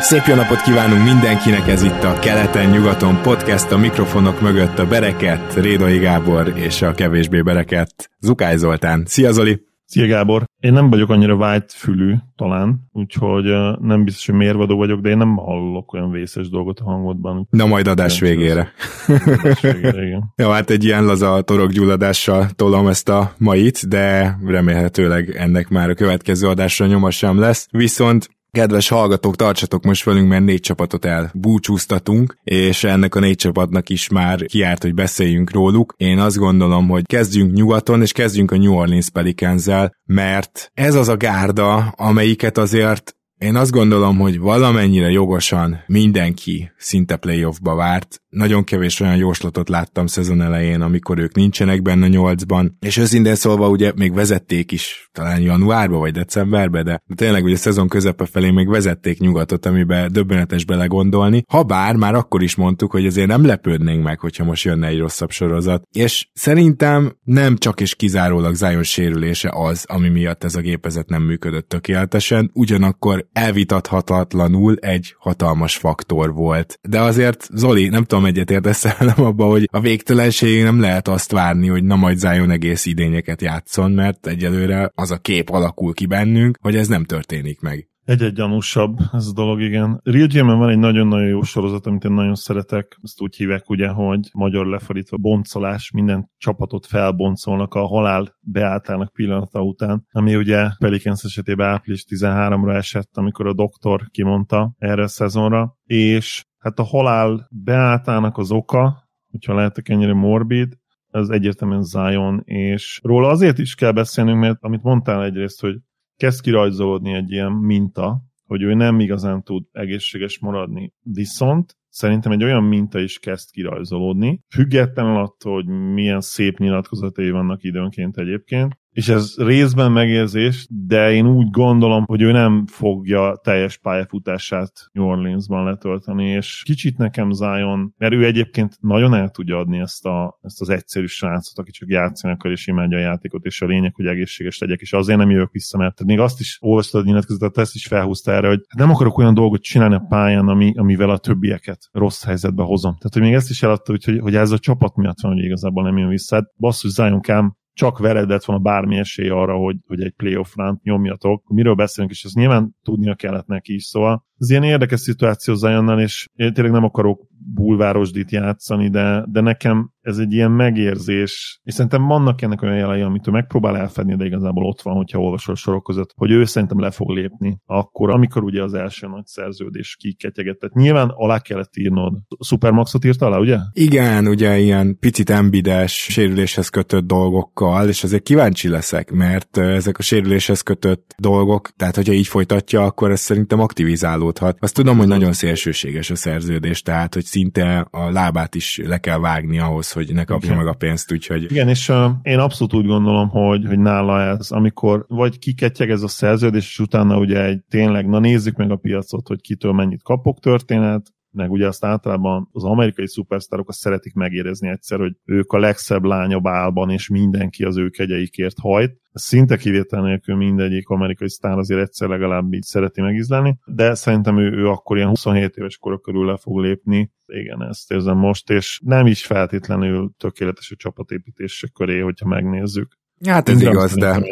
Szép jó napot kívánunk mindenkinek, ez itt a Keleten-nyugaton podcast, a mikrofonok mögött a Bereket, Rédai Gábor és a kevésbé Bereket, Zukály Zoltán. Szia Zoli! Szia Gábor! Én nem vagyok annyira white fülű talán, úgyhogy nem biztos, hogy mérvadó vagyok, de én nem hallok olyan vészes dolgot a hangodban. Na majd adás végére. Adás végére igen. Jó, hát egy ilyen laza torokgyulladással tolom ezt a mait, de remélhetőleg ennek már a következő adásra nyoma sem lesz. Viszont Kedves hallgatók, tartsatok most velünk, mert négy csapatot elbúcsúztatunk, és ennek a négy csapatnak is már kiárt, hogy beszéljünk róluk. Én azt gondolom, hogy kezdjünk nyugaton, és kezdjünk a New Orleans pelicans mert ez az a gárda, amelyiket azért én azt gondolom, hogy valamennyire jogosan mindenki szinte playoffba várt. Nagyon kevés olyan jóslatot láttam szezon elején, amikor ők nincsenek benne nyolcban, és őszintén szólva ugye még vezették is, talán januárba vagy decemberbe, de tényleg ugye a szezon közepe felé még vezették nyugatot, amiben döbbenetes belegondolni. Ha bár már akkor is mondtuk, hogy azért nem lepődnénk meg, hogyha most jönne egy rosszabb sorozat. És szerintem nem csak és kizárólag Zion sérülése az, ami miatt ez a gépezet nem működött tökéletesen, ugyanakkor elvitathatatlanul egy hatalmas faktor volt. De azért, Zoli, nem tudom, egyet értesz velem abba, hogy a végtelenség nem lehet azt várni, hogy na majd Zion egész idényeket játszon, mert egyelőre az a kép alakul ki bennünk, hogy ez nem történik meg. Egy-egy gyanúsabb ez a dolog, igen. Real gm van egy nagyon-nagyon jó sorozat, amit én nagyon szeretek. Ezt úgy hívják ugye, hogy magyar lefordítva boncolás, minden csapatot felboncolnak a halál beálltának pillanata után, ami ugye Pelicans esetében április 13-ra esett, amikor a doktor kimondta erre a szezonra, és hát a halál beálltának az oka, hogyha lehetek ennyire morbid, ez egyértelműen Zion, és róla azért is kell beszélnünk, mert amit mondtál egyrészt, hogy kezd kirajzolódni egy ilyen minta, hogy ő nem igazán tud egészséges maradni. Viszont szerintem egy olyan minta is kezd kirajzolódni, függetlenül attól, hogy milyen szép nyilatkozatai vannak időnként egyébként, és ez részben megérzés, de én úgy gondolom, hogy ő nem fogja teljes pályafutását New Orleansban letölteni, és kicsit nekem Zion, mert ő egyébként nagyon el tudja adni ezt, a, ezt az egyszerű srácot, aki csak játszani akar és imádja a játékot, és a lényeg, hogy egészséges legyek, és azért nem jövök vissza, mert még azt is olvastad a nyilatkozatot, ezt is felhúzta erre, hogy nem akarok olyan dolgot csinálni a pályán, ami, amivel a többieket rossz helyzetbe hozom. Tehát, hogy még ezt is eladta, hogy, hogy ez a csapat miatt van, hogy igazából nem jön vissza. Hát basszus, Zion Kám csak veled lett volna bármi esély arra, hogy, hogy egy playoff ránt nyomjatok. Miről beszélünk, és ezt nyilván tudnia kellett neki is, szóval ez ilyen érdekes szituáció Zajonnal, és én tényleg nem akarok bulvárosdit játszani, de, de nekem ez egy ilyen megérzés, és szerintem vannak ennek olyan jelei, amit ő megpróbál elfedni, de igazából ott van, hogyha olvasol a sorok között, hogy ő szerintem le fog lépni akkor, amikor ugye az első nagy szerződés kiketyegetett. Nyilván alá kellett írnod. Supermaxot írta alá, ugye? Igen, ugye ilyen picit embides sérüléshez kötött dolgokkal, és azért kíváncsi leszek, mert ezek a sérüléshez kötött dolgok, tehát hogyha így folytatja, akkor ez szerintem aktivizálódhat. Azt tudom, hogy nagyon szélsőséges a szerződés, tehát hogy szinte a lábát is le kell vágni ahhoz, hogy ne kapja meg a pénzt, úgyhogy... Igen, és uh, én abszolút úgy gondolom, hogy, hogy nála ez, amikor vagy kiketyeg ez a szerződés, és utána ugye egy tényleg, na nézzük meg a piacot, hogy kitől mennyit kapok történet, meg ugye azt általában az amerikai szupersztárok azt szeretik megérezni egyszer, hogy ők a legszebb lány a bálban, és mindenki az ő kegyeikért hajt. Szinte kivétel nélkül mindegyik amerikai sztár azért egyszer legalább így szereti megizlelni, de szerintem ő, ő akkor ilyen 27 éves kora körül le fog lépni. Igen, ezt érzem most, és nem is feltétlenül tökéletes a csapatépítése köré, hogyha megnézzük. Hát ez igaz, de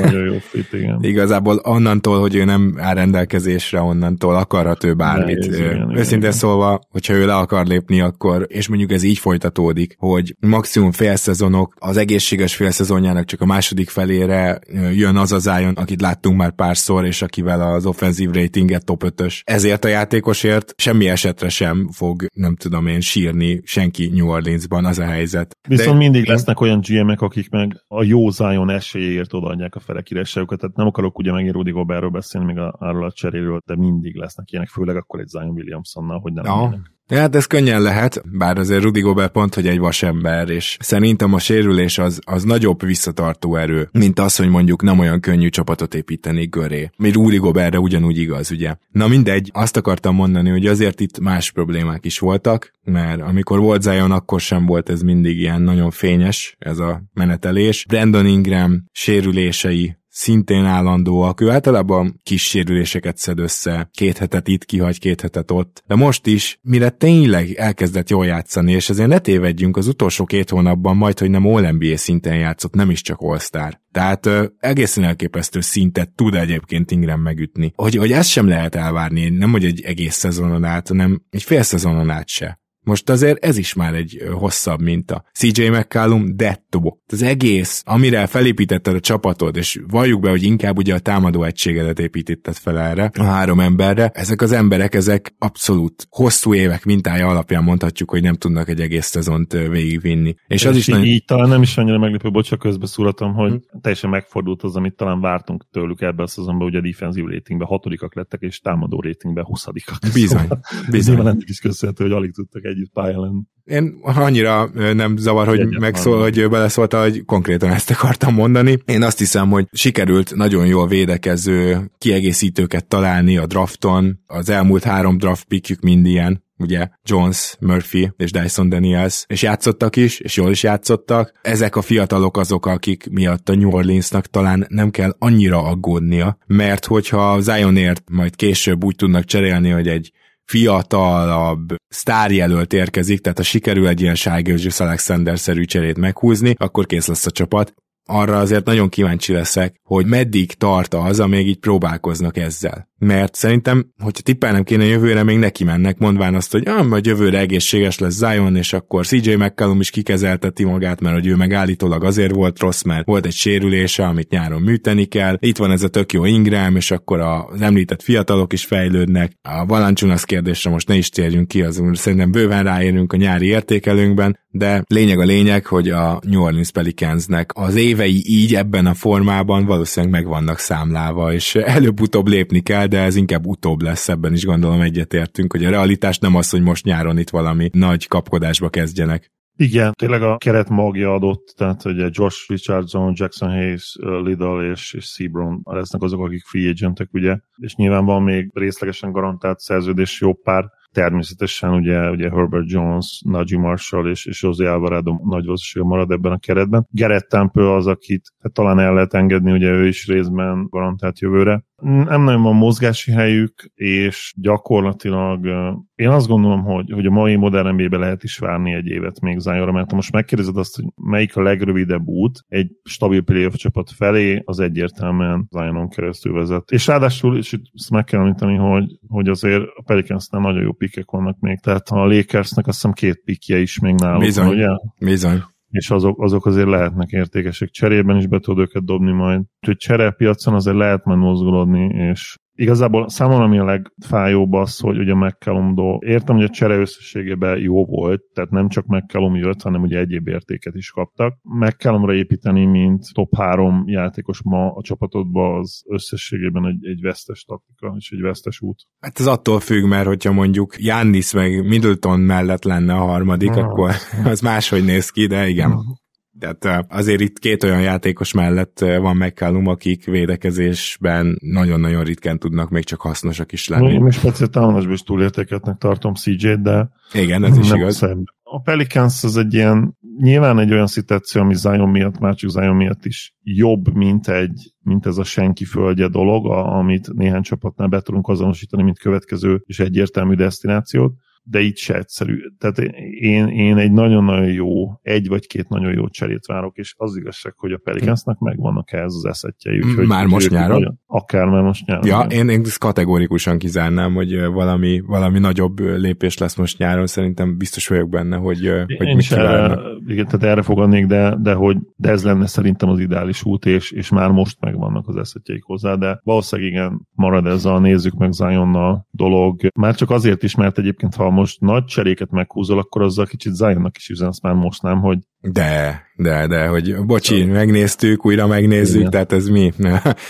nagyon jó fit, igen. igazából onnantól, hogy ő nem áll rendelkezésre, onnantól akarhat ő bármit. Nehéz, igen, Őszintén igen. szólva, hogyha ő le akar lépni, akkor, és mondjuk ez így folytatódik, hogy maximum félszezonok, az egészséges félszezonjának csak a második felére jön az az álljon, akit láttunk már párszor, és akivel az offenzív ratinget top 5-ös. Ezért a játékosért semmi esetre sem fog, nem tudom én, sírni senki New Orleansban, az a helyzet. Viszont De... mindig lesznek olyan GM-ek, akik meg a jó Zion esélyéért odaadják a fele királyságokat, tehát nem akarok ugye megint Rudy Gobertről beszélni, még a, arról a cseréről, de mindig lesznek ilyenek, főleg akkor egy Zion Williamsonnal, hogy nem ja, Hát ez könnyen lehet, bár azért Rudy Gobert pont, hogy egy vasember, és szerintem a sérülés az, az nagyobb visszatartó erő, mint az, hogy mondjuk nem olyan könnyű csapatot építeni göré. Mi Rudy Gobertre ugyanúgy igaz, ugye? Na mindegy, azt akartam mondani, hogy azért itt más problémák is voltak, mert amikor volt Zion, akkor sem volt ez mindig ilyen nagyon fényes, ez a menetelés. Brandon Ingram sérülései szintén állandóak. Ő általában kis sérüléseket szed össze, két hetet itt kihagy, két hetet ott. De most is, mire tényleg elkezdett jól játszani, és ezért ne tévedjünk, az utolsó két hónapban majd, hogy nem All-NBA szinten játszott, nem is csak All-Star. Tehát ö, egészen elképesztő szintet tud egyébként Ingram megütni. Hogy, hogy ezt sem lehet elvárni, nem hogy egy egész szezonon át, hanem egy fél szezonon át se. Most azért ez is már egy hosszabb minta. CJ McCallum detto. Az egész, amire felépítetted a csapatod, és valljuk be, hogy inkább ugye a támadó egységedet építetted fel erre, a három emberre, ezek az emberek, ezek abszolút hosszú évek mintája alapján mondhatjuk, hogy nem tudnak egy egész szezont végigvinni. És, és az is így, nagyon... így talán nem is annyira meglepő, bocsánat, közbeszúratom, hogy hm. teljesen megfordult az, amit talán vártunk tőlük ebben a szezonban, ugye a defensív ratingben hatodikak lettek, és támadó ratingben huszadikak. Bizony. Szóval, bizony. Nyilván is köszönhető, hogy alig tudtak egy együtt pályán lenni. Én annyira nem zavar, hogy Egyet megszól, hogy beleszólta, hogy konkrétan ezt akartam mondani. Én azt hiszem, hogy sikerült nagyon jól védekező kiegészítőket találni a drafton. Az elmúlt három draft pickjük mind ilyen ugye Jones, Murphy és Dyson Daniels, és játszottak is, és jól is játszottak. Ezek a fiatalok azok, akik miatt a New Orleansnak talán nem kell annyira aggódnia, mert hogyha Zionért majd később úgy tudnak cserélni, hogy egy fiatalabb sztárjelölt érkezik, tehát ha sikerül egy ilyen Shai Alexander-szerű cserét meghúzni, akkor kész lesz a csapat arra azért nagyon kíváncsi leszek, hogy meddig tart az, amíg így próbálkoznak ezzel. Mert szerintem, hogyha tippelnem kéne jövőre, még neki mennek, mondván azt, hogy ah, majd jövőre egészséges lesz Zion, és akkor CJ McCallum is kikezelteti magát, mert hogy ő meg állítólag azért volt rossz, mert volt egy sérülése, amit nyáron műteni kell. Itt van ez a tök jó Ingram, és akkor az említett fiatalok is fejlődnek. A Valanciunas kérdésre most ne is térjünk ki, az szerintem bőven ráérünk a nyári értékelőnkben, de lényeg a lényeg, hogy a New Orleans Pelicansnek az évei így ebben a formában valószínűleg meg vannak számlálva, és előbb-utóbb lépni kell, de ez inkább utóbb lesz, ebben is gondolom egyetértünk, hogy a realitás nem az, hogy most nyáron itt valami nagy kapkodásba kezdjenek. Igen, tényleg a keret magja adott, tehát ugye Josh Richardson, Jackson Hayes, Lidl és, és Seabron lesznek azok, akik free agentek, ugye, és nyilván van még részlegesen garantált szerződés jó pár, természetesen ugye, ugye Herbert Jones, Najee Marshall és, és José Alvarado nagy valószínűséggel marad ebben a keretben. Garrett Temple az, akit hát talán el lehet engedni, ugye ő is részben garantált jövőre nem nagyon van mozgási helyük, és gyakorlatilag én azt gondolom, hogy, hogy a mai modern nba lehet is várni egy évet még Zionra, mert ha most megkérdezed azt, hogy melyik a legrövidebb út egy stabil playoff csapat felé, az egyértelműen Zionon keresztül vezet. És ráadásul, és itt ezt meg kell említeni, hogy, hogy azért a Pelicansnál nagyon jó pikek vannak még, tehát a Lakersnek azt hiszem két pikje is még náluk, Bizony. ugye? Bizony és azok, azok azért lehetnek értékesek. Cserében is be tudod őket dobni majd. Úgyhogy cserepiacon azért lehet majd mozgolódni, és Igazából számomra ami a legfájóbb az, hogy ugye McCallum do, értem, hogy a csere összességében jó volt, tehát nem csak McCallum jött, hanem ugye egyéb értéket is kaptak. McCallumra építeni, mint top 3 játékos ma a csapatodba, az összességében egy, egy vesztes taktika és egy vesztes út. Hát ez attól függ, mert hogyha mondjuk Jannis meg Middleton mellett lenne a harmadik, uh-huh. akkor az máshogy néz ki, de igen. Uh-huh. Tehát azért itt két olyan játékos mellett van McCallum, akik védekezésben nagyon-nagyon ritkán tudnak még csak hasznosak is lenni. Én speciális támadásban is túlértéketnek tartom CJ-t, de igen, ez is igaz. Szebb. A Pelicans az egy ilyen, nyilván egy olyan szituáció, ami Zion miatt, már csak Zion miatt is jobb, mint, egy, mint ez a senki földje dolog, amit néhány csapatnál be tudunk azonosítani, mint következő és egyértelmű destinációt de itt se egyszerű. Tehát én, én egy nagyon-nagyon jó, egy vagy két nagyon jó cserét várok, és az igazság, hogy a Pelicansnak megvannak ehhez az eszetjei. Úgyhogy már most nyáron? Nagyon, akár már most nyáron. Ja, én, én ezt kategórikusan kizárnám, hogy valami, valami nagyobb lépés lesz most nyáron, szerintem biztos vagyok benne, hogy, én hogy mit erre, igen, tehát erre fogadnék, de, de, hogy, de ez lenne szerintem az ideális út, és, és már most megvannak az eszetjeik hozzá, de valószínűleg igen, marad ez a nézzük meg Zionnal dolog. Már csak azért is, mert egyébként ha most nagy cseréket meghúzol, akkor azzal kicsit Zionnak is üzensz már most nem, hogy De, de, de, hogy bocsi, megnéztük, újra megnézzük, Igen. tehát ez mi?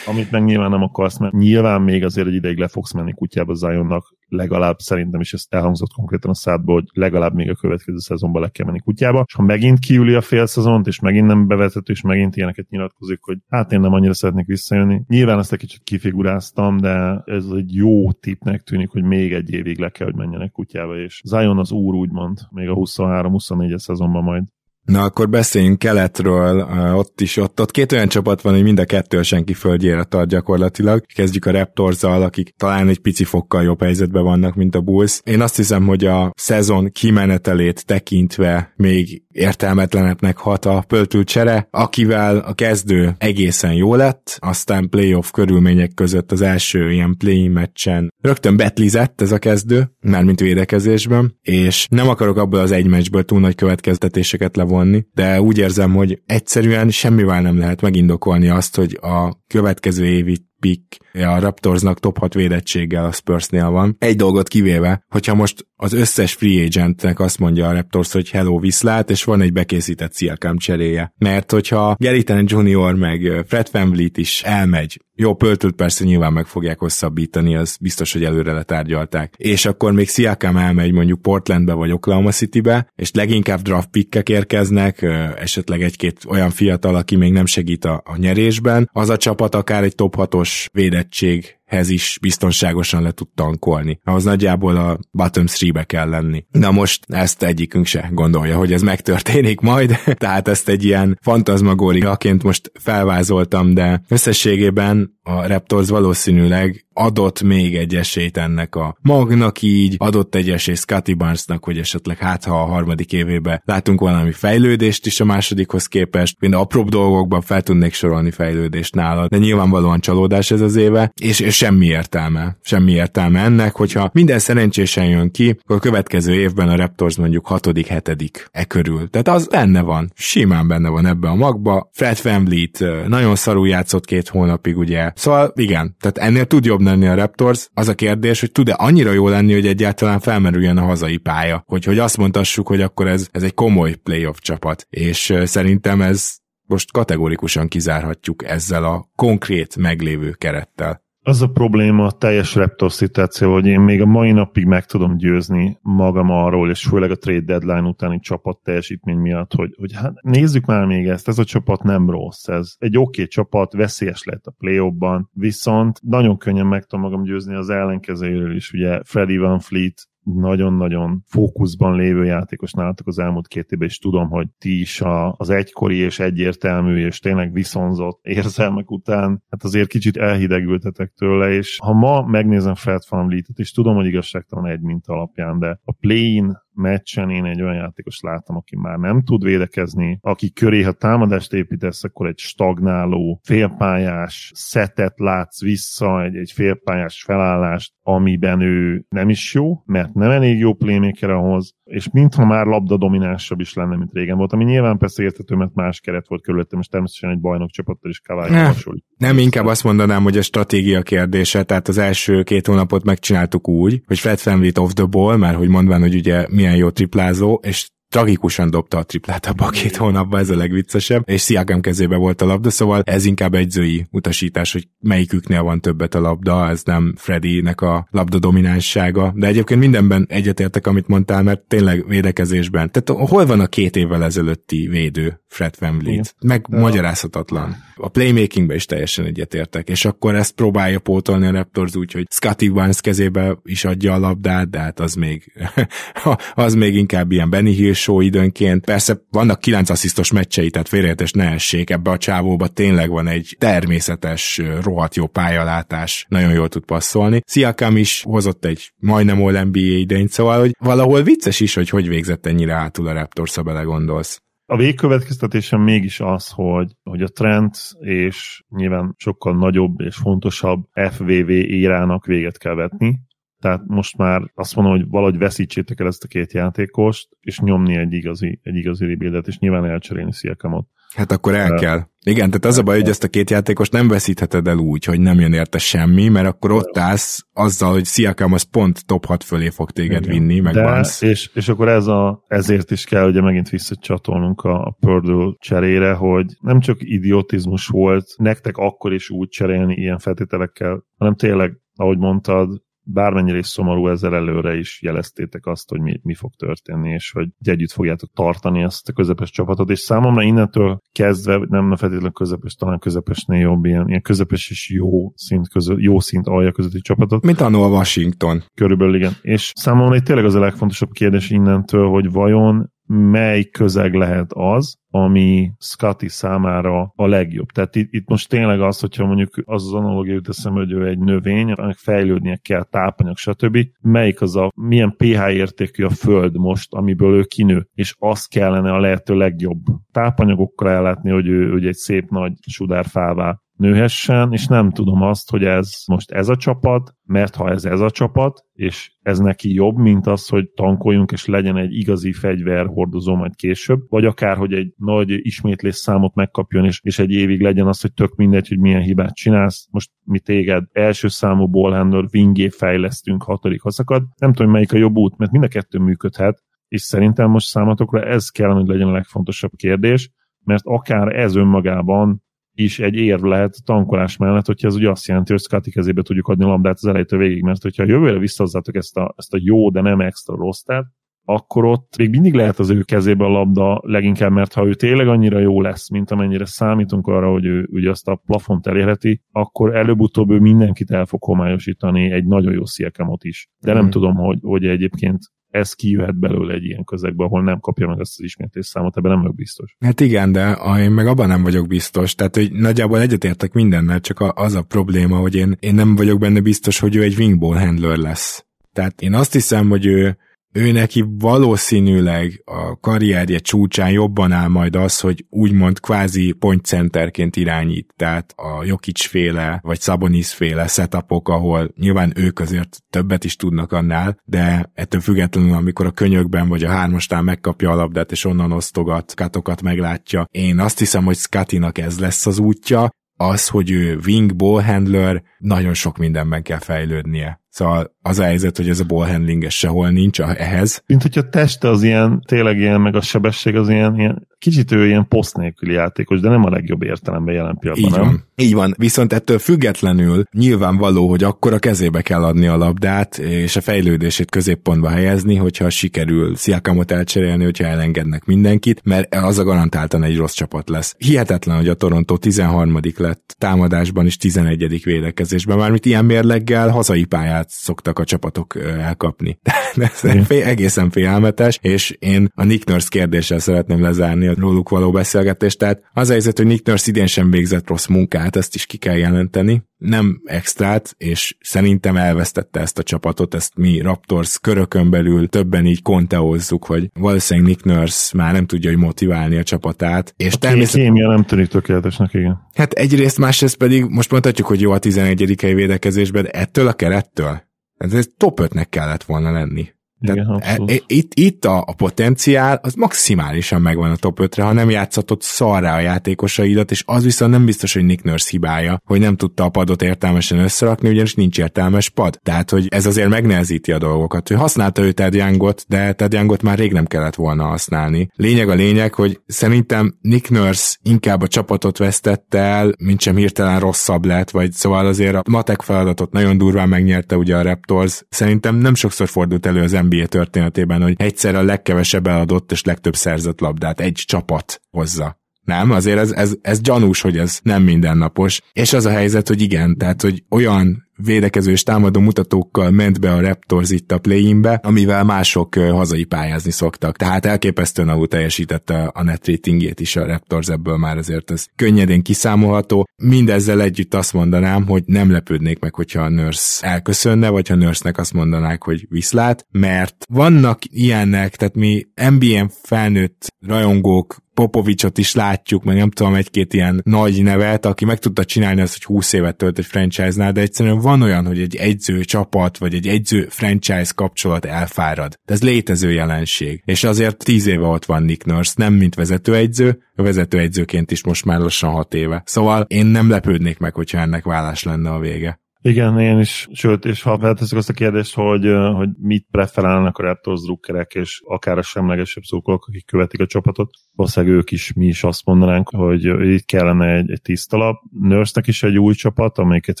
Amit meg nyilván nem akarsz, mert nyilván még azért egy ideig le fogsz menni kutyába Zionnak, legalább szerintem is ezt elhangzott konkrétan a szádból, hogy legalább még a következő szezonban le kell menni kutyába, és ha megint kiüli a fél szezont, és megint nem bevethető, és megint ilyeneket nyilatkozik, hogy hát én nem annyira szeretnék visszajönni. Nyilván ezt egy kicsit kifiguráztam, de ez egy jó tippnek tűnik, hogy még egy évig le kell, hogy menjenek kutyába, és Zion az úr úgymond, még a 23-24 szezonban majd. Na akkor beszéljünk keletről, ott is, ott, ott két olyan csapat van, hogy mind a kettő senki földjére tart gyakorlatilag. Kezdjük a Raptorzzal, akik talán egy pici fokkal jobb helyzetben vannak, mint a Bulls. Én azt hiszem, hogy a szezon kimenetelét tekintve még értelmetlenebbnek hat a pöltült csere, akivel a kezdő egészen jó lett, aztán playoff körülmények között az első ilyen play meccsen rögtön betlizett ez a kezdő, mármint védekezésben, és nem akarok abból az egy meccsből túl nagy következtetéseket levonni, de úgy érzem, hogy egyszerűen semmivel nem lehet megindokolni azt, hogy a következő évi pick a Raptorsnak top 6 védettséggel a Spursnél van. Egy dolgot kivéve, hogyha most az összes free agentnek azt mondja a Raptors, hogy hello viszlát, és van egy bekészített Siakam cseréje. Mert hogyha Trent Jr. meg Fred VanVleet is elmegy, jó, pöltült persze nyilván meg fogják hosszabbítani, az biztos, hogy előre letárgyalták. És akkor még Siakam elmegy mondjuk Portlandbe vagy Oklahoma Citybe, és leginkább draft pickek érkeznek, esetleg egy-két olyan fiatal, aki még nem segít a, a nyerésben, az a csapat akár egy top 6-os védettség hez is biztonságosan le tud tankolni. Ahhoz nagyjából a bottom 3-be kell lenni. Na most ezt egyikünk se gondolja, hogy ez megtörténik majd, tehát ezt egy ilyen fantazmagóriaként most felvázoltam, de összességében a Raptors valószínűleg adott még egy esélyt ennek a magnak így, adott egy esélyt Scotty Barnesnak, hogy esetleg hát ha a harmadik évébe látunk valami fejlődést is a másodikhoz képest, mind apróbb dolgokban fel tudnék sorolni fejlődést nála, de nyilvánvalóan csalódás ez az éve, és, és semmi értelme, semmi értelme ennek, hogyha minden szerencsésen jön ki, akkor a következő évben a Raptors mondjuk hatodik, hetedik e körül. Tehát az benne van, simán benne van ebbe a magba. Fred VanVleet nagyon szarul játszott két hónapig, ugye. Szóval igen, tehát ennél tud jobb lenni a Raptors. Az a kérdés, hogy tud-e annyira jó lenni, hogy egyáltalán felmerüljön a hazai pálya. Hogy, hogy azt mondhassuk, hogy akkor ez, ez egy komoly playoff csapat. És szerintem ez most kategorikusan kizárhatjuk ezzel a konkrét meglévő kerettel. Az a probléma a teljes Raptor szituáció, hogy én még a mai napig meg tudom győzni magam arról, és főleg a trade deadline utáni csapat teljesítmény miatt, hogy, hogy hát nézzük már még ezt, ez a csapat nem rossz, ez egy oké okay csapat, veszélyes lett a play viszont nagyon könnyen meg tudom magam győzni az ellenkezőjéről is, ugye Freddy Van Fleet nagyon-nagyon fókuszban lévő játékos nálatok az elmúlt két évben, és tudom, hogy ti is az egykori és egyértelmű és tényleg viszonzott érzelmek után, hát azért kicsit elhidegültetek tőle, és ha ma megnézem Fred Van és tudom, hogy igazságtalan egy mint alapján, de a play meccsen én egy olyan játékos láttam, aki már nem tud védekezni, aki köré, ha támadást építesz, akkor egy stagnáló, félpályás szetet látsz vissza, egy, egy félpályás felállást, amiben ő nem is jó, mert nem elég jó playmaker ahhoz, és mintha már labda dominánsabb is lenne, mint régen volt, ami nyilván persze értető, mert más keret volt körülöttem, és természetesen egy bajnok csapattal is Kavály hasonlít. Nem, inkább azt mondanám, hogy a stratégia kérdése, tehát az első két hónapot megcsináltuk úgy, hogy Fred VanVleet off the ball, mert hogy mondván, hogy ugye milyen jó triplázó, és tragikusan dobta a triplát abba a két hónapban, ez a legviccesebb, és Sziakam kezébe volt a labda, szóval ez inkább egy zői utasítás, hogy melyiküknél van többet a labda, ez nem Freddy-nek a labda dominánssága, de egyébként mindenben egyetértek, amit mondtál, mert tényleg védekezésben. Tehát hol van a két évvel ezelőtti védő Fred VanVleet? Meg ja. magyarázhatatlan. A playmakingben is teljesen egyetértek, és akkor ezt próbálja pótolni a Raptors úgy, hogy Scotty Barnes kezébe is adja a labdát, de hát az még, az még inkább ilyen Benny Hill show időnként. Persze vannak kilenc asszisztos meccsei, tehát félreértés ne essék, ebbe a csávóba tényleg van egy természetes, rohadt jó pályalátás, nagyon jól tud passzolni. Siakam is hozott egy majdnem all NBA idényt, szóval hogy valahol vicces is, hogy hogy végzett ennyire átul a Raptors, ha belegondolsz. A végkövetkeztetésem mégis az, hogy, hogy a trend és nyilván sokkal nagyobb és fontosabb FVV érának véget kell vetni, tehát most már azt mondom, hogy valahogy veszítsétek el ezt a két játékost, és nyomni egy igazi, egy igazi rebuildet, és nyilván elcserélni Sziakamot. Hát akkor el kell. Igen, tehát az a baj, hogy ezt a két játékost nem veszítheted el úgy, hogy nem jön érte semmi, mert akkor ott állsz azzal, hogy Sziakam az pont top 6 fölé fog téged Igen. vinni, meg De, És, és akkor ez a, ezért is kell ugye megint visszacsatolnunk a, a Purdue cserére, hogy nem csak idiotizmus volt nektek akkor is úgy cserélni ilyen feltételekkel, hanem tényleg, ahogy mondtad, bármennyire is szomorú ezzel előre is jeleztétek azt, hogy mi, mi fog történni, és hogy együtt fogjátok tartani ezt a közepes csapatot, és számomra innentől kezdve, nem feltétlenül közepes, talán közepesnél jobb, ilyen, ilyen közepes és jó szint, közö, jó szint alja közötti csapatot. Mint a Washington. Körülbelül igen. És számomra itt tényleg az a legfontosabb kérdés innentől, hogy vajon mely közeg lehet az, ami Scotty számára a legjobb. Tehát itt, itt most tényleg az, hogyha mondjuk az az analogia jut eszembe, hogy ő egy növény, aminek fejlődnie kell, tápanyag, stb. Melyik az a, milyen pH értékű a föld most, amiből ő kinő, és az kellene a lehető legjobb tápanyagokkal ellátni, hogy ő, hogy egy szép nagy sudárfává nőhessen, és nem tudom azt, hogy ez most ez a csapat, mert ha ez ez a csapat, és ez neki jobb, mint az, hogy tankoljunk, és legyen egy igazi fegyver hordozó majd később, vagy akár, hogy egy nagy ismétlés számot megkapjon, és, és egy évig legyen az, hogy tök mindegy, hogy milyen hibát csinálsz. Most mi téged első számú ballhandler wingé fejlesztünk hatodik haszakad. Nem tudom, melyik a jobb út, mert mind a kettő működhet, és szerintem most számatokra ez kell, hogy legyen a legfontosabb kérdés, mert akár ez önmagában is egy érv lehet tankolás mellett, hogyha ez ugye azt jelenti, hogy Scotty kezébe tudjuk adni a labdát az elejétől végig, mert hogyha jövőre visszahozzátok ezt a, ezt a jó, de nem extra rostert, akkor ott még mindig lehet az ő kezébe a labda leginkább, mert ha ő tényleg annyira jó lesz, mint amennyire számítunk arra, hogy ő ugye azt a plafont elérheti, akkor előbb-utóbb ő mindenkit el fog homályosítani, egy nagyon jó sziekamot is. De nem mm. tudom, hogy, hogy egyébként ez kijöhet belőle egy ilyen közegbe, ahol nem kapja meg ezt az ismétlés számot, ebben nem vagyok biztos. Hát igen, de én meg abban nem vagyok biztos. Tehát, hogy nagyjából egyetértek mindennel, csak az a probléma, hogy én, én nem vagyok benne biztos, hogy ő egy wingball handler lesz. Tehát én azt hiszem, hogy ő ő neki valószínűleg a karrierje csúcsán jobban áll majd az, hogy úgymond kvázi pontcenterként irányít, tehát a Jokic féle, vagy Sabonis féle setupok, ahol nyilván ők azért többet is tudnak annál, de ettől függetlenül, amikor a könyökben vagy a hármostán megkapja a labdát, és onnan osztogat, katokat meglátja, én azt hiszem, hogy Scottinak ez lesz az útja, az, hogy ő wing ball handler, nagyon sok mindenben kell fejlődnie. Szóval az a helyzet, hogy ez a ball handling sehol nincs ehhez. Mint hogy a teste az ilyen, tényleg ilyen, meg a sebesség az ilyen, ilyen kicsit ő ilyen poszt nélküli játékos, de nem a legjobb értelemben jelen pillanatban, Így nem? van. Így van, viszont ettől függetlenül nyilvánvaló, hogy akkor a kezébe kell adni a labdát, és a fejlődését középpontba helyezni, hogyha sikerül Sziakamot elcserélni, hogyha elengednek mindenkit, mert az a garantáltan egy rossz csapat lesz. Hihetetlen, hogy a Toronto 13 lett támadásban és 11 védekezésben, mármint ilyen mérleggel hazai pályát szoktak a csapatok elkapni. De ez egészen félelmetes, és én a Nick Nurse kérdéssel szeretném lezárni a róluk való beszélgetést. Tehát az a helyzet, hogy Nick Nurse idén sem végzett rossz munkát, ezt is ki kell jelenteni. Nem extrát, és szerintem elvesztette ezt a csapatot, ezt mi Raptors körökön belül többen így konteózzuk, hogy valószínűleg Nick Nurse már nem tudja, hogy motiválni a csapatát. És a természetesen... kémia nem tűnik tökéletesnek, igen. Hát egyrészt, másrészt pedig most mondhatjuk, hogy jó a 11. helyi védekezésben, de ettől a kerettől ez top 5-nek kellett volna lenni. Igen, e, itt, itt a, a potenciál az maximálisan megvan a top 5-re, ha nem játszatott szarrá a játékosaidat, és az viszont nem biztos, hogy Nick Nurse hibája, hogy nem tudta a padot értelmesen összerakni, ugyanis nincs értelmes pad. Tehát, hogy ez azért megnehezíti a dolgokat. Hogy használta ő Ted Youngot, de Ted Youngot már rég nem kellett volna használni. Lényeg a lényeg, hogy szerintem Nick Nurse inkább a csapatot vesztette el, mint sem hirtelen rosszabb lett, vagy szóval azért a matek feladatot nagyon durván megnyerte ugye a Raptors. Szerintem nem sokszor fordult elő az NBA történetében, hogy egyszer a legkevesebb eladott és legtöbb szerzett labdát egy csapat hozza. Nem, azért ez, ez, ez gyanús, hogy ez nem mindennapos. És az a helyzet, hogy igen, tehát, hogy olyan védekező és támadó mutatókkal ment be a Raptors itt a play amivel mások hazai pályázni szoktak. Tehát elképesztően alul teljesítette a net ratingjét is a Raptors, ebből már azért ez könnyedén kiszámolható. Mindezzel együtt azt mondanám, hogy nem lepődnék meg, hogyha a Nurse elköszönne, vagy ha Nurse-nek azt mondanák, hogy viszlát, mert vannak ilyenek, tehát mi NBA felnőtt rajongók Popovicsot is látjuk, meg nem tudom, egy-két ilyen nagy nevet, aki meg tudta csinálni azt, hogy 20 évet tölt egy franchise-nál, de egyszerűen van olyan, hogy egy egyző csapat, vagy egy egyző franchise kapcsolat elfárad. De ez létező jelenség. És azért 10 éve ott van Nick Nurse, nem mint vezetőegyző, a vezetőegyzőként is most már lassan 6 éve. Szóval én nem lepődnék meg, hogyha ennek vállás lenne a vége. Igen, én is, sőt, és ha feltesszük azt a kérdést, hogy, hogy mit preferálnak a Raptors drukkerek, és akár a semlegesebb szókolok, akik követik a csapatot, valószínűleg ők is, mi is azt mondanánk, hogy itt kellene egy, egy tiszta lap. nurse is egy új csapat, amelyiket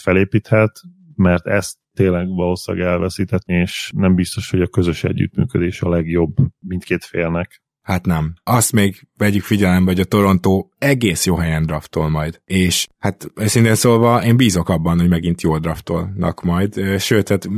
felépíthet, mert ezt tényleg valószínűleg elveszíthetni, és nem biztos, hogy a közös együttműködés a legjobb mindkét félnek. Hát nem. Azt még vegyük figyelembe, hogy a Toronto egész jó helyen draftol majd. És hát őszintén szólva én bízok abban, hogy megint jól draftolnak majd. Sőt, hát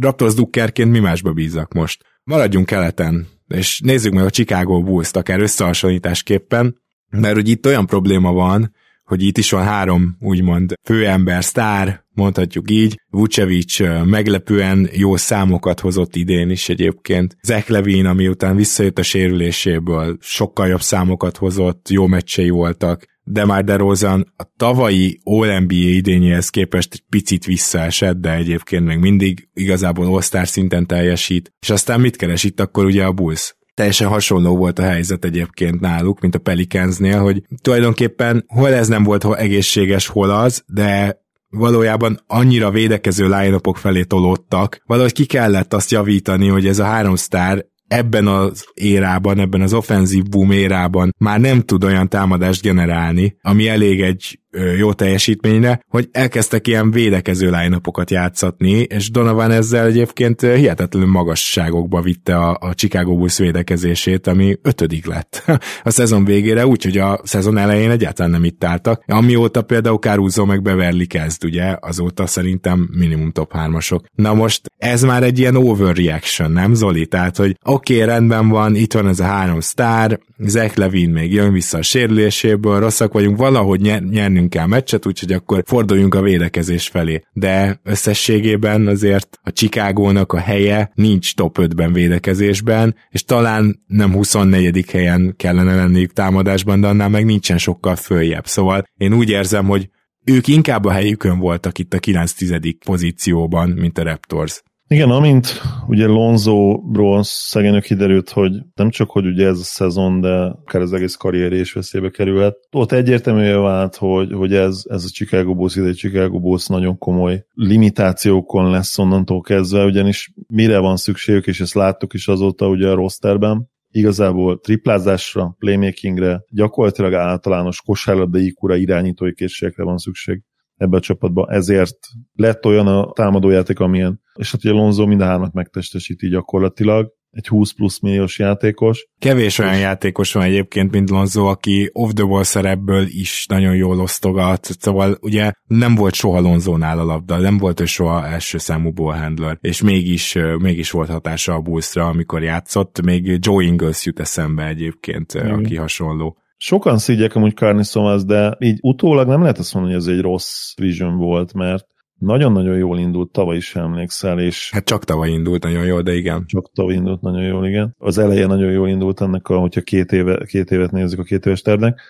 Raptors dukkerként mi másba bízak most. Maradjunk keleten, és nézzük meg a Chicago Bulls-t akár összehasonlításképpen, mert hogy itt olyan probléma van, hogy itt is van három úgymond főember, sztár, mondhatjuk így. Vucevic meglepően jó számokat hozott idén is egyébként. Zach Levine, ami után visszajött a sérüléséből, sokkal jobb számokat hozott, jó meccsei voltak de már DeRozan a tavalyi All-NBA idényéhez képest egy picit visszaesett, de egyébként még mindig igazából all szinten teljesít. És aztán mit keres itt akkor ugye a Bulls? Teljesen hasonló volt a helyzet egyébként náluk, mint a Pelicansnél, hogy tulajdonképpen hol ez nem volt hol egészséges, hol az, de valójában annyira védekező line felé tolódtak, valahogy ki kellett azt javítani, hogy ez a három sztár ebben az érában, ebben az offenzív boom érában már nem tud olyan támadást generálni, ami elég egy jó teljesítményre, hogy elkezdtek ilyen védekező line játszatni, és Donovan ezzel egyébként hihetetlenül magasságokba vitte a, a Chicago Bulls védekezését, ami ötödik lett a szezon végére, úgyhogy a szezon elején egyáltalán nem itt álltak. Amióta például Caruso meg Beverly kezd, ugye, azóta szerintem minimum top hármasok. Na most ez már egy ilyen overreaction, nem Zoli? Tehát, hogy oké, okay, rendben van, itt van ez a három sztár, Zach Levine még jön vissza a sérüléséből, rosszak vagyunk, valahogy nyer- nyernünk kell meccset, úgyhogy akkor forduljunk a védekezés felé. De összességében azért a Chicagónak a helye nincs top 5-ben védekezésben, és talán nem 24. helyen kellene lenniük támadásban, de annál meg nincsen sokkal följebb. Szóval én úgy érzem, hogy ők inkább a helyükön voltak itt a 9-10. pozícióban, mint a Raptors. Igen, amint ugye Lonzo-ról szegénynek kiderült, hogy nem csak, hogy ugye ez a szezon, de akár az egész karrier is veszélybe kerülhet. Ott egyértelműen vált, hogy, hogy ez, ez a Chicago Bulls, egy Chicago Bulls nagyon komoly limitációkon lesz onnantól kezdve, ugyanis mire van szükségük, és ezt láttuk is azóta ugye a rosterben, igazából triplázásra, playmakingre, gyakorlatilag általános kosárlabda IQ-ra, irányítói készségekre van szükség ebbe a csapatba, ezért lett olyan a támadójáték, amilyen. És hát ugye Lonzo mind a hármat megtestesíti gyakorlatilag, egy 20 plusz milliós játékos. Kevés olyan játékos van egyébként, mint Lonzo, aki off the wall szerepből is nagyon jól osztogat, szóval ugye nem volt soha Lonzónál a labda, nem volt ő soha első számú handler, és mégis, mégis volt hatása a Bullsra, amikor játszott, még Joe Ingles jut eszembe egyébként, mm. aki hasonló. Sokan szígyek amúgy Carney Thomas, de így utólag nem lehet azt mondani, hogy ez egy rossz vision volt, mert nagyon-nagyon jól indult, tavaly is emlékszel, és... Hát csak tavaly indult nagyon jól, de igen. Csak tavaly indult nagyon jól, igen. Az eleje nagyon jól indult ennek, a, hogyha két, éve, két évet nézzük a két éves tervnek,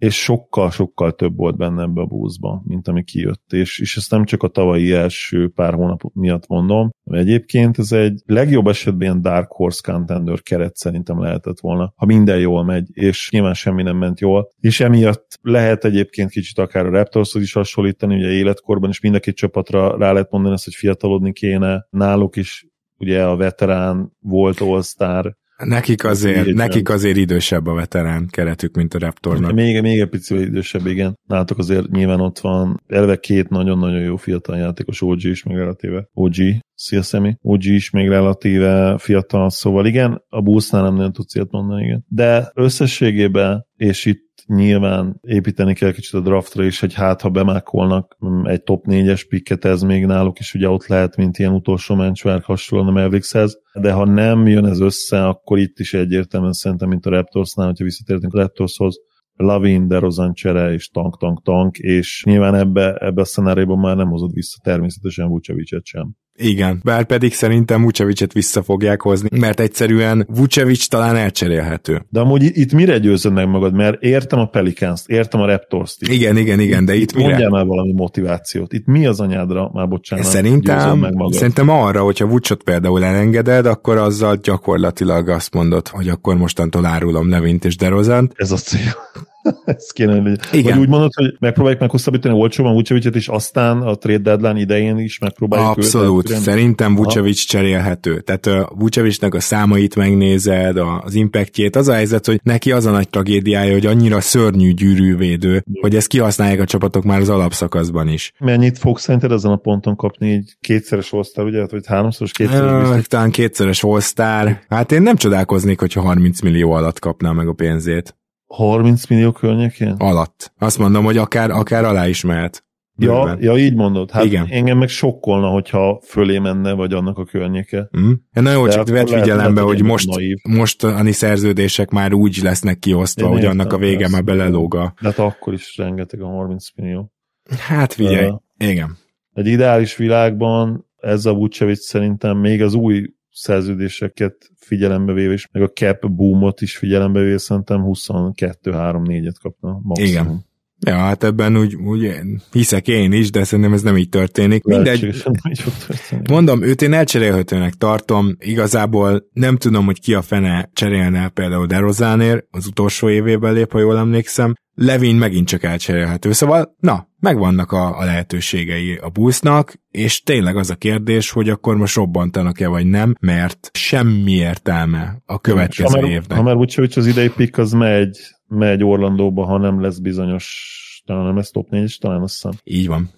és sokkal-sokkal több volt benne ebbe a búzba, mint ami kijött. És, és ezt nem csak a tavalyi első pár hónap miatt mondom, egyébként ez egy legjobb esetben ilyen Dark Horse Contender keret szerintem lehetett volna, ha minden jól megy, és nyilván semmi nem ment jól. És emiatt lehet egyébként kicsit akár a Raptorshoz is hasonlítani, ugye életkorban is mind a két csapatra rá lehet mondani ezt, hogy fiatalodni kéne. Náluk is ugye a veterán volt all-star, Nekik azért, így, nekik azért idősebb a veterán keretük, mint a Raptornak. Még, még egy picit idősebb, igen. Nálatok azért nyilván ott van elve két nagyon-nagyon jó fiatal játékos, OG is még relatíve. OG, szia Szemi. OG is még relatíve fiatal, szóval igen, a Bullsnál nem nagyon tudsz ilyet mondani, igen. De összességében, és itt nyilván építeni kell kicsit a draftra is, hogy hát, ha bemákolnak egy top 4-es pikket, ez még náluk is ugye ott lehet, mint ilyen utolsó mencsvárk hasonlóan a Maverickshez, de ha nem jön ez össze, akkor itt is egyértelműen szerintem, mint a Raptorsnál, hogyha visszatértünk a Raptorshoz, Lavin, DeRozan csere és tank, tank, tank, és nyilván ebbe, ebbe a szenárióban már nem hozod vissza természetesen Vucevicet sem. Igen, bár pedig szerintem Vucevicet vissza fogják hozni, mert egyszerűen Vucevic talán elcserélhető. De amúgy itt mire győzöd meg magad? Mert értem a Pelicans-t, értem a Raptors-t. Igen, igen, igen, de itt, itt mire? Mondjál már valami motivációt. Itt mi az anyádra, már bocsánat, szerintem, meg magad. Szerintem arra, hogyha Vucot például elengeded, akkor azzal gyakorlatilag azt mondod, hogy akkor mostantól árulom Levint és Derozant. Ez a cél. Ez kéne, hogy Igen. Vagy úgy mondod, hogy megpróbáljuk meghosszabbítani olcsóban Vucevicet, és aztán a trade deadline idején is megpróbáljuk Abszolút. Őt Szerintem Vucevic cserélhető. Tehát a Vucevicnek a számait megnézed, az impactjét, az a helyzet, hogy neki az a nagy tragédiája, hogy annyira szörnyű gyűrűvédő, hogy ezt kihasználják a csapatok már az alapszakaszban is. Mennyit fog szerinted ezen a ponton kapni egy kétszeres all ugye? Vagy háromszoros, kétszeres? Talán kétszeres all Hát én nem csodálkoznék, hogyha 30 millió alatt kapná meg a pénzét. 30 millió környékén? Alatt. Azt mondom, hogy akár, akár alá is mehet. Ja, ja, így mondod. Hát Igen. engem meg sokkolna, hogyha fölé menne, vagy annak a környéke. Mm. Na jó, De csak vett figyelembe, hogy most, most ani szerződések már úgy lesznek kiosztva, Én hogy értem, annak a vége már belelóga. De hát akkor is rengeteg a 30 millió. Hát figyelj, uh, igen. Egy ideális világban ez a Vucevic szerintem még az új szerződéseket figyelembe véve, és meg a cap boomot is figyelembe véve, szerintem 22-3-4-et kapna maximum. Igen. Ja, hát ebben úgy, úgy hiszek én is, de szerintem ez nem így történik. Mindegy. Mondom, őt én elcserélhetőnek tartom. Igazából nem tudom, hogy ki a fene cserélne például Derozánért, az utolsó évében lép, ha jól emlékszem. Levin megint csak elcserélhető. Szóval, na, megvannak a, a lehetőségei a busznak, és tényleg az a kérdés, hogy akkor most robbantanak-e vagy nem, mert semmi értelme a következő ha már, évnek. Ha már úgy, az idei pick az megy, megy Orlandóba, ha nem lesz bizonyos talán nem lesz top 4, talán azt hiszem. Így van.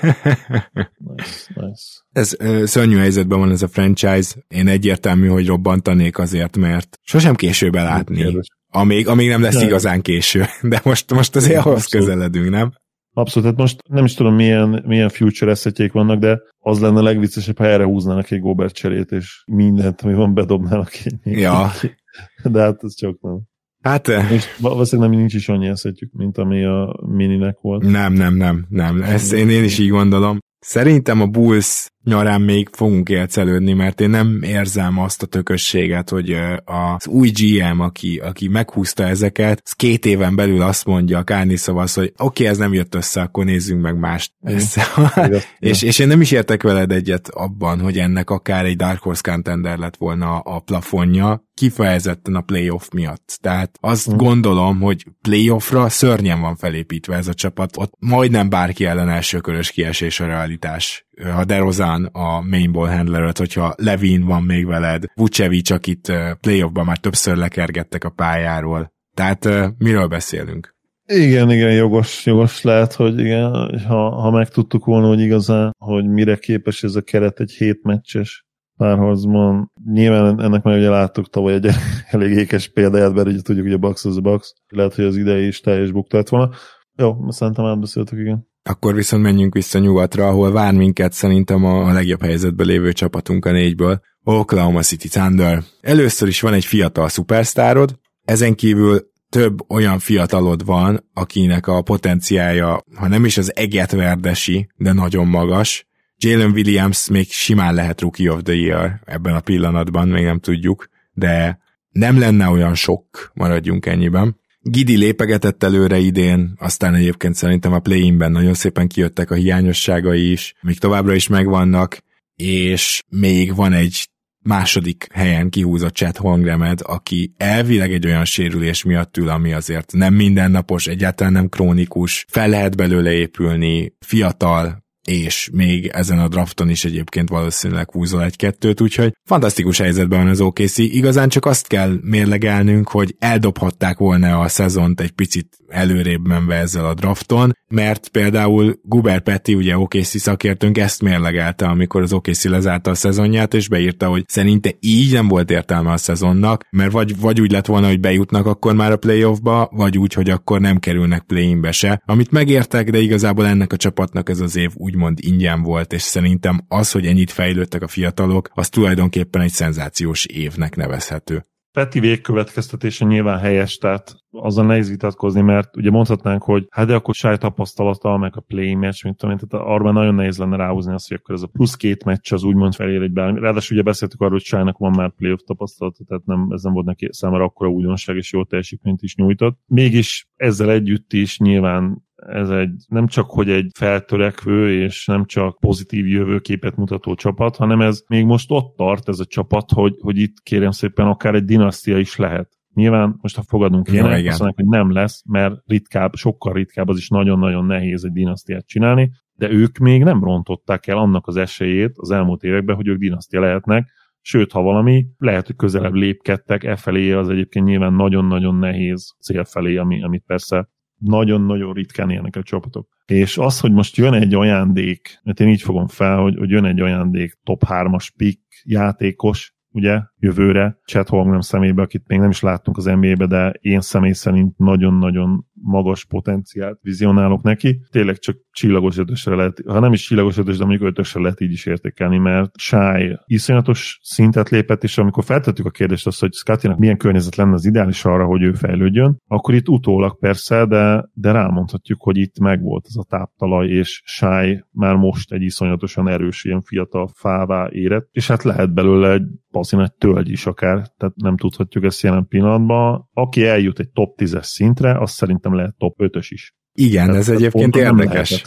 nice, nice. Ez ö, szörnyű helyzetben van ez a franchise. Én egyértelmű, hogy robbantanék azért, mert sosem késő belátni. Amíg, amíg nem lesz igazán késő. De most, most azért ahhoz közeledünk, nem? Abszolút, hát most nem is tudom, milyen, milyen future eszetjék vannak, de az lenne a legviccesebb, ha erre húznának egy Gobert cserét, és mindent, ami van, bedobnának. Ja. De hát ez csak nem. Hát... És valószínűleg nem nincs is annyi eszetjük, mint ami a mininek volt. Nem, nem, nem, nem. Ezt én, én is így gondolom. Szerintem a Bulls nyarán még fogunk élcelődni, mert én nem érzem azt a tökösséget, hogy az új GM, aki, aki meghúzta ezeket, az két éven belül azt mondja a Kárni szavasz, hogy oké, okay, ez nem jött össze, akkor nézzünk meg mást. Ez, és, és én nem is értek veled egyet abban, hogy ennek akár egy Dark Horse contender lett volna a plafonja, kifejezetten a playoff miatt. Tehát azt hmm. gondolom, hogy playoffra szörnyen van felépítve ez a csapat. Ott majdnem bárki ellen elsőkörös kiesés a realitás ha DeRozan a main ball handler hogyha Levin van még veled, Vucevic, akit playoffban már többször lekergettek a pályáról. Tehát miről beszélünk? Igen, igen, jogos, jogos lehet, hogy igen, ha, ha megtudtuk volna, hogy igazán, hogy mire képes ez a keret egy hét meccses párharcban. Nyilván ennek már ugye láttuk tavaly egy elég ékes példáját, mert ugye tudjuk, hogy a Bucks az a Bucks. Lehet, hogy az idei is teljes bukta volna. Jó, szerintem átbeszéltük, igen. Akkor viszont menjünk vissza nyugatra, ahol vár minket szerintem a legjobb helyzetben lévő csapatunk a négyből, Oklahoma City Thunder. Először is van egy fiatal szupersztárod, ezen kívül több olyan fiatalod van, akinek a potenciája, ha nem is az eget verdesi, de nagyon magas. Jalen Williams még simán lehet Rookie of the Year ebben a pillanatban, még nem tudjuk, de nem lenne olyan sok, maradjunk ennyiben. Gidi lépegetett előre idén, aztán egyébként szerintem a play-inben nagyon szépen kijöttek a hiányosságai is, még továbbra is megvannak, és még van egy második helyen kihúzott Chad Holmgremed, aki elvileg egy olyan sérülés miatt ül, ami azért nem mindennapos, egyáltalán nem krónikus, fel lehet belőle épülni, fiatal, és még ezen a drafton is egyébként valószínűleg húzol egy-kettőt, úgyhogy fantasztikus helyzetben van az OKC. Igazán csak azt kell mérlegelnünk, hogy eldobhatták volna a szezont egy picit előrébb menve ezzel a drafton, mert például Guber Petty, ugye OKC szakértőnk ezt mérlegelte, amikor az OKC lezárta a szezonját, és beírta, hogy szerinte így nem volt értelme a szezonnak, mert vagy, vagy úgy lett volna, hogy bejutnak akkor már a playoffba, vagy úgy, hogy akkor nem kerülnek play-inbe se, amit megértek, de igazából ennek a csapatnak ez az év úgymond ingyen volt, és szerintem az, hogy ennyit fejlődtek a fiatalok, az tulajdonképpen egy szenzációs évnek nevezhető. Peti végkövetkeztetése nyilván helyes, tehát azzal nehéz vitatkozni, mert ugye mondhatnánk, hogy hát de akkor sáj tapasztalata, meg a play match, mint tudom, tehát arra nagyon nehéz lenne ráhúzni azt, hogy akkor ez a plusz két meccs az úgymond felér egy bármi. Ráadásul ugye beszéltük arról, hogy sájnak van már playoff tapasztalata, tehát nem, ez nem volt neki számára akkora újdonság és jó teljesítményt is nyújtott. Mégis ezzel együtt is nyilván ez egy nem csak, hogy egy feltörekvő és nem csak pozitív jövőképet mutató csapat, hanem ez még most ott tart ez a csapat, hogy, hogy itt kérem szépen akár egy dinasztia is lehet. Nyilván most ha fogadunk no, azt mondják, hogy nem lesz, mert ritkább, sokkal ritkább, az is nagyon-nagyon nehéz egy dinasztiát csinálni, de ők még nem rontották el annak az esélyét az elmúlt években, hogy ők dinasztia lehetnek, sőt, ha valami, lehet, hogy közelebb lépkedtek, e felé az egyébként nyilván nagyon-nagyon nehéz cél felé, ami, amit persze nagyon-nagyon ritkán élnek a csapatok. És az, hogy most jön egy ajándék, mert én így fogom fel, hogy, hogy jön egy ajándék top 3-as pick játékos, ugye, jövőre, Chet Holmgren szemébe, akit még nem is láttunk az NBA-be, de én személy szerint nagyon-nagyon magas potenciált vizionálok neki. Tényleg csak csillagos ötösre lehet, ha nem is csillagos ötös, de mondjuk ötösre lehet így is értékelni, mert Shy iszonyatos szintet lépett, és amikor feltettük a kérdést azt, hogy Scottinak milyen környezet lenne az ideális arra, hogy ő fejlődjön, akkor itt utólag persze, de, de rámondhatjuk, hogy itt megvolt ez a táptalaj, és Shy már most egy iszonyatosan erős, ilyen fiatal fává érett, és hát lehet belőle egy bazi nagy tölgy is akár, tehát nem tudhatjuk ezt jelen pillanatban. Aki eljut egy top 10-es szintre, az szerintem lehet top 5-ös is. Igen, tehát, ez egyébként érdekes.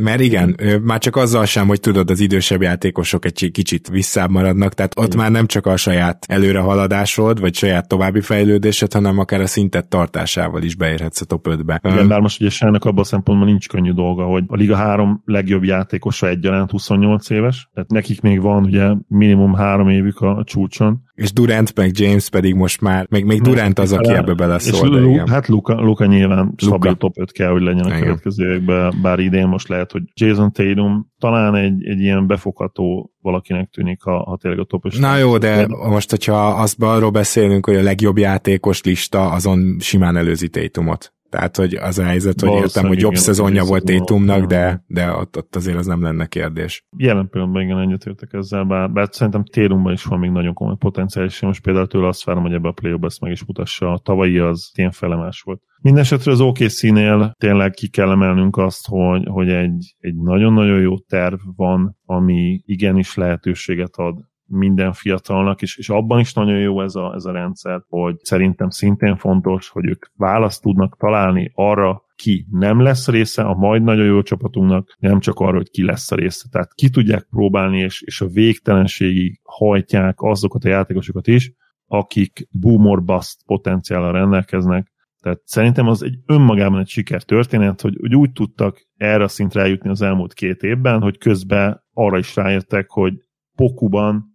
Mert igen, már csak azzal sem, hogy tudod, az idősebb játékosok egy kicsit visszább maradnak, tehát ott igen. már nem csak a saját előrehaladásod, vagy saját további fejlődésed, hanem akár a szintet tartásával is beérhetsz a top 5-be. Igen, bár most ugye Sának abban a szempontból nincs könnyű dolga, hogy a Liga 3 legjobb játékosa egyaránt 28 éves, tehát nekik még van ugye minimum három évük a csúcson, és Durant meg James pedig most már, még, még Durant az, aki ebbe beleszól. És Lu- hát Luka, Luka nyilván stabil top 5 kell, hogy legyen a igen. következő években, bár idén most lehet, hogy Jason Tatum talán egy, egy ilyen befogható valakinek tűnik, ha, ha tényleg a top 5 Na jó, de most, hogyha azt arról beszélünk, hogy a legjobb játékos lista, azon simán előzi Tatumot. Tehát, hogy az a helyzet, hogy értem, hogy jobb igen, szezonja volt Tétumnak, de, de ott, ott azért az nem lenne kérdés. Jelen pillanatban igen, egyetértek ezzel, bár, bár szerintem Tétumban is van még nagyon komoly potenciál, és most például tőle azt várom, hogy ebbe a play ezt meg is mutassa. A tavalyi az ilyen felemás volt. Mindenesetre az OKC-nél tényleg ki kell emelnünk azt, hogy, hogy egy, egy nagyon-nagyon jó terv van, ami igenis lehetőséget ad minden fiatalnak, és, és abban is nagyon jó ez a, ez a rendszer, hogy szerintem szintén fontos, hogy ők választ tudnak találni arra, ki nem lesz része a majd nagyon jó csapatunknak, nem csak arra, hogy ki lesz a része. Tehát ki tudják próbálni, és, és a végtelenségig hajtják azokat a játékosokat is, akik boom or bust potenciállal rendelkeznek. Tehát szerintem az egy önmagában egy sikertörténet, hogy, hogy úgy tudtak erre a szintre eljutni az elmúlt két évben, hogy közben arra is ráértek, hogy Pokuban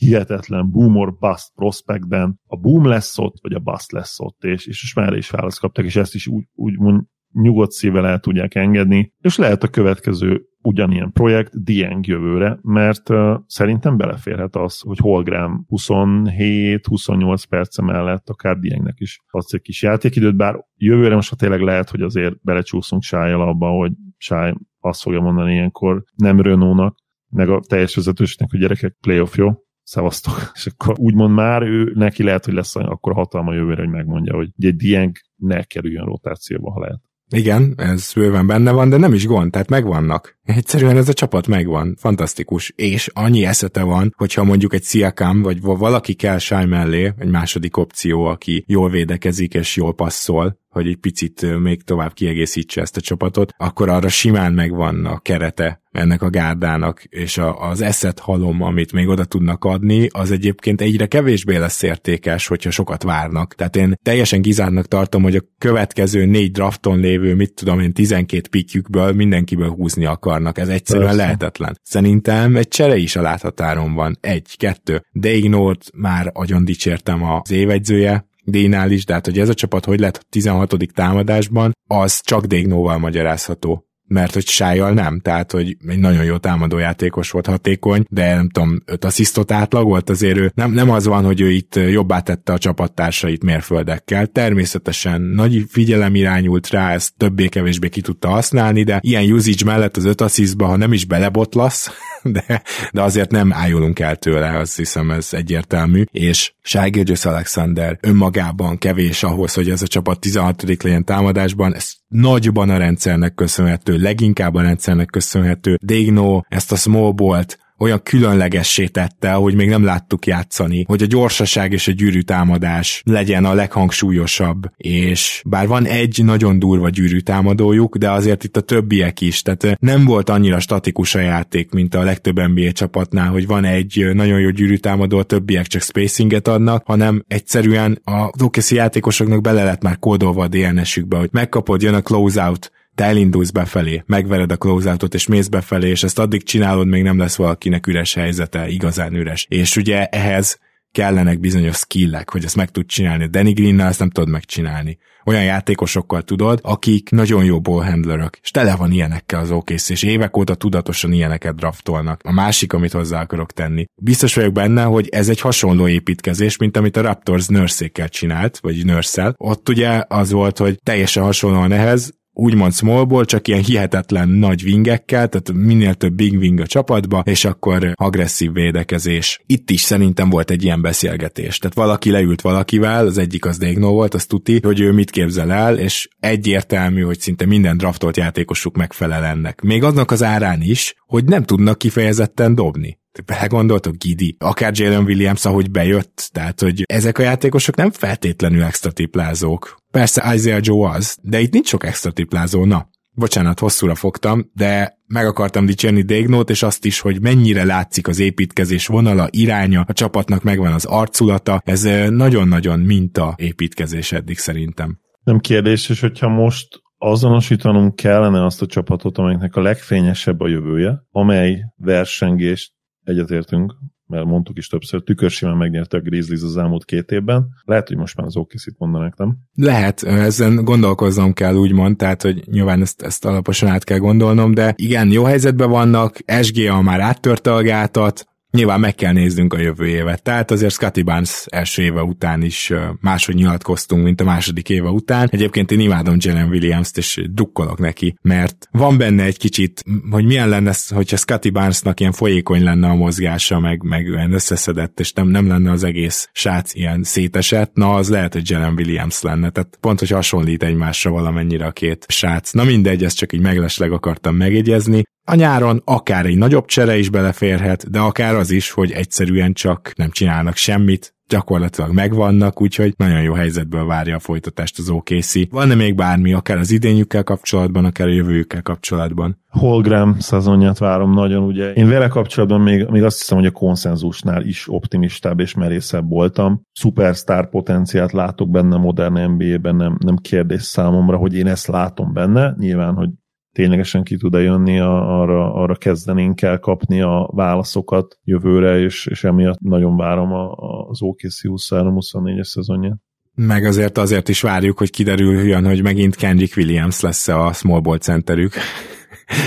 hihetetlen boom or bust prospectben a boom lesz ott, vagy a bust lesz ott, és, és most már is választ kaptak, és ezt is úgy mond, nyugodt szívvel el tudják engedni, és lehet a következő ugyanilyen projekt Dieng jövőre, mert uh, szerintem beleférhet az, hogy Holgram 27-28 perce mellett akár Diengnek is adsz egy kis játékidőt, bár jövőre most ha tényleg lehet, hogy azért belecsúszunk Sájjal abba, hogy Sáj azt fogja mondani ilyenkor nem Renault-nak, meg a teljes vezetősnek, hogy gyerekek, playoff jó, szevasztok. És akkor úgymond már ő, neki lehet, hogy lesz akkor hatalma jövőre, hogy megmondja, hogy egy Dieng ne kerüljön rotációba, ha lehet. Igen, ez bőven benne van, de nem is gond, tehát megvannak. Egyszerűen ez a csapat megvan, fantasztikus, és annyi eszete van, hogyha mondjuk egy Siakam, vagy valaki kell Sáj mellé, egy második opció, aki jól védekezik és jól passzol, hogy egy picit még tovább kiegészítse ezt a csapatot, akkor arra simán megvan a kerete ennek a gárdának, és a, az eszet halom, amit még oda tudnak adni, az egyébként egyre kevésbé lesz értékes, hogyha sokat várnak. Tehát én teljesen kizárnak tartom, hogy a következő négy drafton lévő, mit tudom én, 12 pikjükből mindenkiből húzni akarnak. Ez egyszerűen Persze. lehetetlen. Szerintem egy csere is a láthatáron van. Egy, kettő. De Ignort már agyon dicsértem az évegyzője, Dénál is, de hát hogy ez a csapat hogy lett a 16. támadásban, az csak Dégnóval magyarázható mert hogy Sájjal nem, tehát hogy egy nagyon jó támadójátékos volt hatékony, de nem tudom, öt asszisztot átlagolt, azért ő nem, nem az van, hogy ő itt jobbá tette a csapattársait mérföldekkel, természetesen nagy figyelem irányult rá, ezt többé-kevésbé ki tudta használni, de ilyen usage mellett az öt asszisztba, ha nem is belebotlasz, de, de azért nem ájulunk el tőle, azt hiszem ez egyértelmű, és Shai Alexander önmagában kevés ahhoz, hogy ez a csapat 16. legyen támadásban, ez nagyban a rendszernek köszönhető, leginkább a rendszernek köszönhető. Degno ezt a small bolt olyan különlegessé tette, hogy még nem láttuk játszani, hogy a gyorsaság és a gyűrű támadás legyen a leghangsúlyosabb, és bár van egy nagyon durva gyűrű támadójuk, de azért itt a többiek is, tehát nem volt annyira statikus a játék, mint a legtöbb NBA csapatnál, hogy van egy nagyon jó gyűrű támadó, a többiek csak spacinget adnak, hanem egyszerűen a OKC játékosoknak bele lett már kódolva a DNS-ükbe, hogy megkapod, jön a closeout, te elindulsz befelé, megvered a closeoutot és mész befelé, és ezt addig csinálod, még nem lesz valakinek üres helyzete, igazán üres. És ugye ehhez kellenek bizonyos skillek, hogy ezt meg tud csinálni. Danny green ezt nem tudod megcsinálni. Olyan játékosokkal tudod, akik nagyon jó ballhandlerök, és tele van ilyenekkel az OKC, és évek óta tudatosan ilyeneket draftolnak. A másik, amit hozzá akarok tenni. Biztos vagyok benne, hogy ez egy hasonló építkezés, mint amit a Raptors nurse csinált, vagy nurse Ott ugye az volt, hogy teljesen hasonlóan ehhez, úgymond smallból, csak ilyen hihetetlen nagy vingekkel, tehát minél több big wing a csapatba, és akkor agresszív védekezés. Itt is szerintem volt egy ilyen beszélgetés. Tehát valaki leült valakivel, az egyik az Degno volt, az tuti, hogy ő mit képzel el, és egyértelmű, hogy szinte minden draftolt játékosuk megfelel ennek. Még aznak az árán is, hogy nem tudnak kifejezetten dobni belegondoltok, Gidi, akár Jalen Williams, ahogy bejött, tehát, hogy ezek a játékosok nem feltétlenül extra tiplázók. Persze Isaiah Joe az, de itt nincs sok extra tiplázó, na. Bocsánat, hosszúra fogtam, de meg akartam dicsérni Dégnót, és azt is, hogy mennyire látszik az építkezés vonala, iránya, a csapatnak megvan az arculata, ez nagyon-nagyon minta építkezés eddig szerintem. Nem kérdés, és hogyha most azonosítanunk kellene azt a csapatot, amelynek a legfényesebb a jövője, amely versengést egyetértünk, mert mondtuk is többször, tükörsimán megnyerte a Grizzlies az elmúlt két évben. Lehet, hogy most már az okc mondanák, nem? Lehet, ezen gondolkoznom kell úgymond, tehát hogy nyilván ezt, ezt alaposan át kell gondolnom, de igen, jó helyzetben vannak, SGA már áttörte a gátat, Nyilván meg kell néznünk a jövő évet. Tehát azért Scotty Barnes első éve után is máshogy nyilatkoztunk, mint a második éve után. Egyébként én imádom Jalen Williams-t, és drukkolok neki, mert van benne egy kicsit, hogy milyen lenne, hogyha Scotty Barnesnak ilyen folyékony lenne a mozgása, meg, meg olyan összeszedett, és nem, nem lenne az egész srác ilyen szétesett, na az lehet, hogy Jalen Williams lenne. Tehát pont, hogy hasonlít egymásra valamennyire a két srác. Na mindegy, ezt csak így meglesleg akartam megjegyezni. A nyáron akár egy nagyobb csere is beleférhet, de akár az is, hogy egyszerűen csak nem csinálnak semmit, gyakorlatilag megvannak, úgyhogy nagyon jó helyzetből várja a folytatást az OKC. Van-e még bármi, akár az idényükkel kapcsolatban, akár a jövőjükkel kapcsolatban? Holgram szezonját várom nagyon, ugye. Én vele kapcsolatban még, még azt hiszem, hogy a konszenzusnál is optimistább és merészebb voltam. Superstar potenciált látok benne modern NBA-ben, nem, nem kérdés számomra, hogy én ezt látom benne. Nyilván, hogy ténylegesen ki tud-e jönni, a, arra, arra kezdenénk el kapni a válaszokat jövőre, és, és emiatt nagyon várom a, az OKC 23-24-es szezonját. Meg azért azért is várjuk, hogy kiderüljön, hogy megint Kendrick Williams lesz a small ball centerük.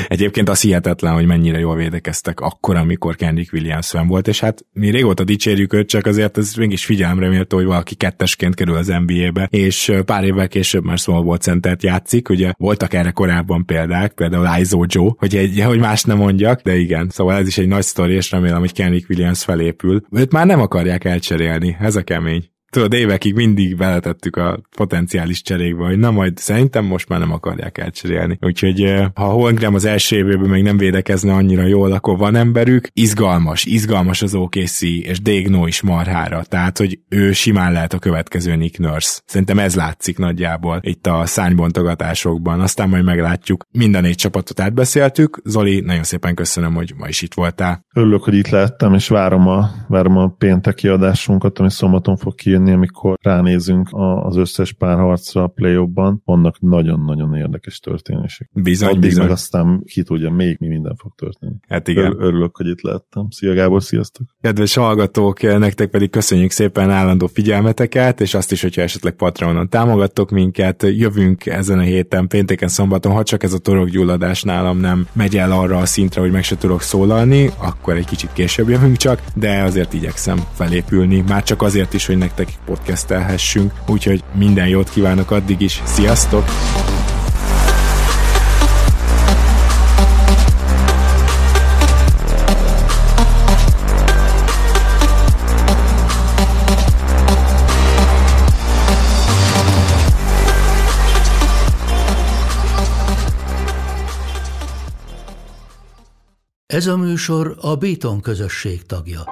Egyébként az hihetetlen, hogy mennyire jól védekeztek akkor, amikor Kendrick Williams fenn volt, és hát mi régóta dicsérjük őt, csak azért ez mégis figyelemre méltó, hogy valaki kettesként kerül az NBA-be, és pár évvel később már small ball centert játszik, ugye voltak erre korábban példák, például Izo Joe, hogy, egy, hogy más nem mondjak, de igen, szóval ez is egy nagy sztori, és remélem, hogy Kendrick Williams felépül. Őt már nem akarják elcserélni, ez a kemény tudod, évekig mindig beletettük a potenciális cserékbe, hogy na majd szerintem most már nem akarják elcserélni. Úgyhogy ha Holmgren az első évében még nem védekezne annyira jól, akkor van emberük. Izgalmas, izgalmas az OKC, és Dégno is marhára, tehát hogy ő simán lehet a következő Nick Nurse. Szerintem ez látszik nagyjából itt a szánybontogatásokban, aztán majd meglátjuk. Minden négy csapatot átbeszéltük. Zoli, nagyon szépen köszönöm, hogy ma is itt voltál. Örülök, hogy itt lehettem, és várom a, várom a pénteki adásunkat, ami szombaton fog kijönni tenni, amikor ránézünk az összes párharcra a play vannak nagyon-nagyon érdekes történések. Bizony, Addig bizony. meg aztán ki tudja, még mi minden fog történni. Hát igen. Örülök, hogy itt lettem. Szia Gábor, sziasztok! Kedves hallgatók, nektek pedig köszönjük szépen állandó figyelmeteket, és azt is, hogyha esetleg Patreonon támogattok minket, jövünk ezen a héten, pénteken, szombaton, ha csak ez a torokgyulladás nálam nem megy el arra a szintre, hogy meg se tudok szólalni, akkor egy kicsit később jövünk csak, de azért igyekszem felépülni, már csak azért is, hogy nektek nekik podcastelhessünk, úgyhogy minden jót kívánok addig is, sziasztok! Ez a műsor a Béton közösség tagja.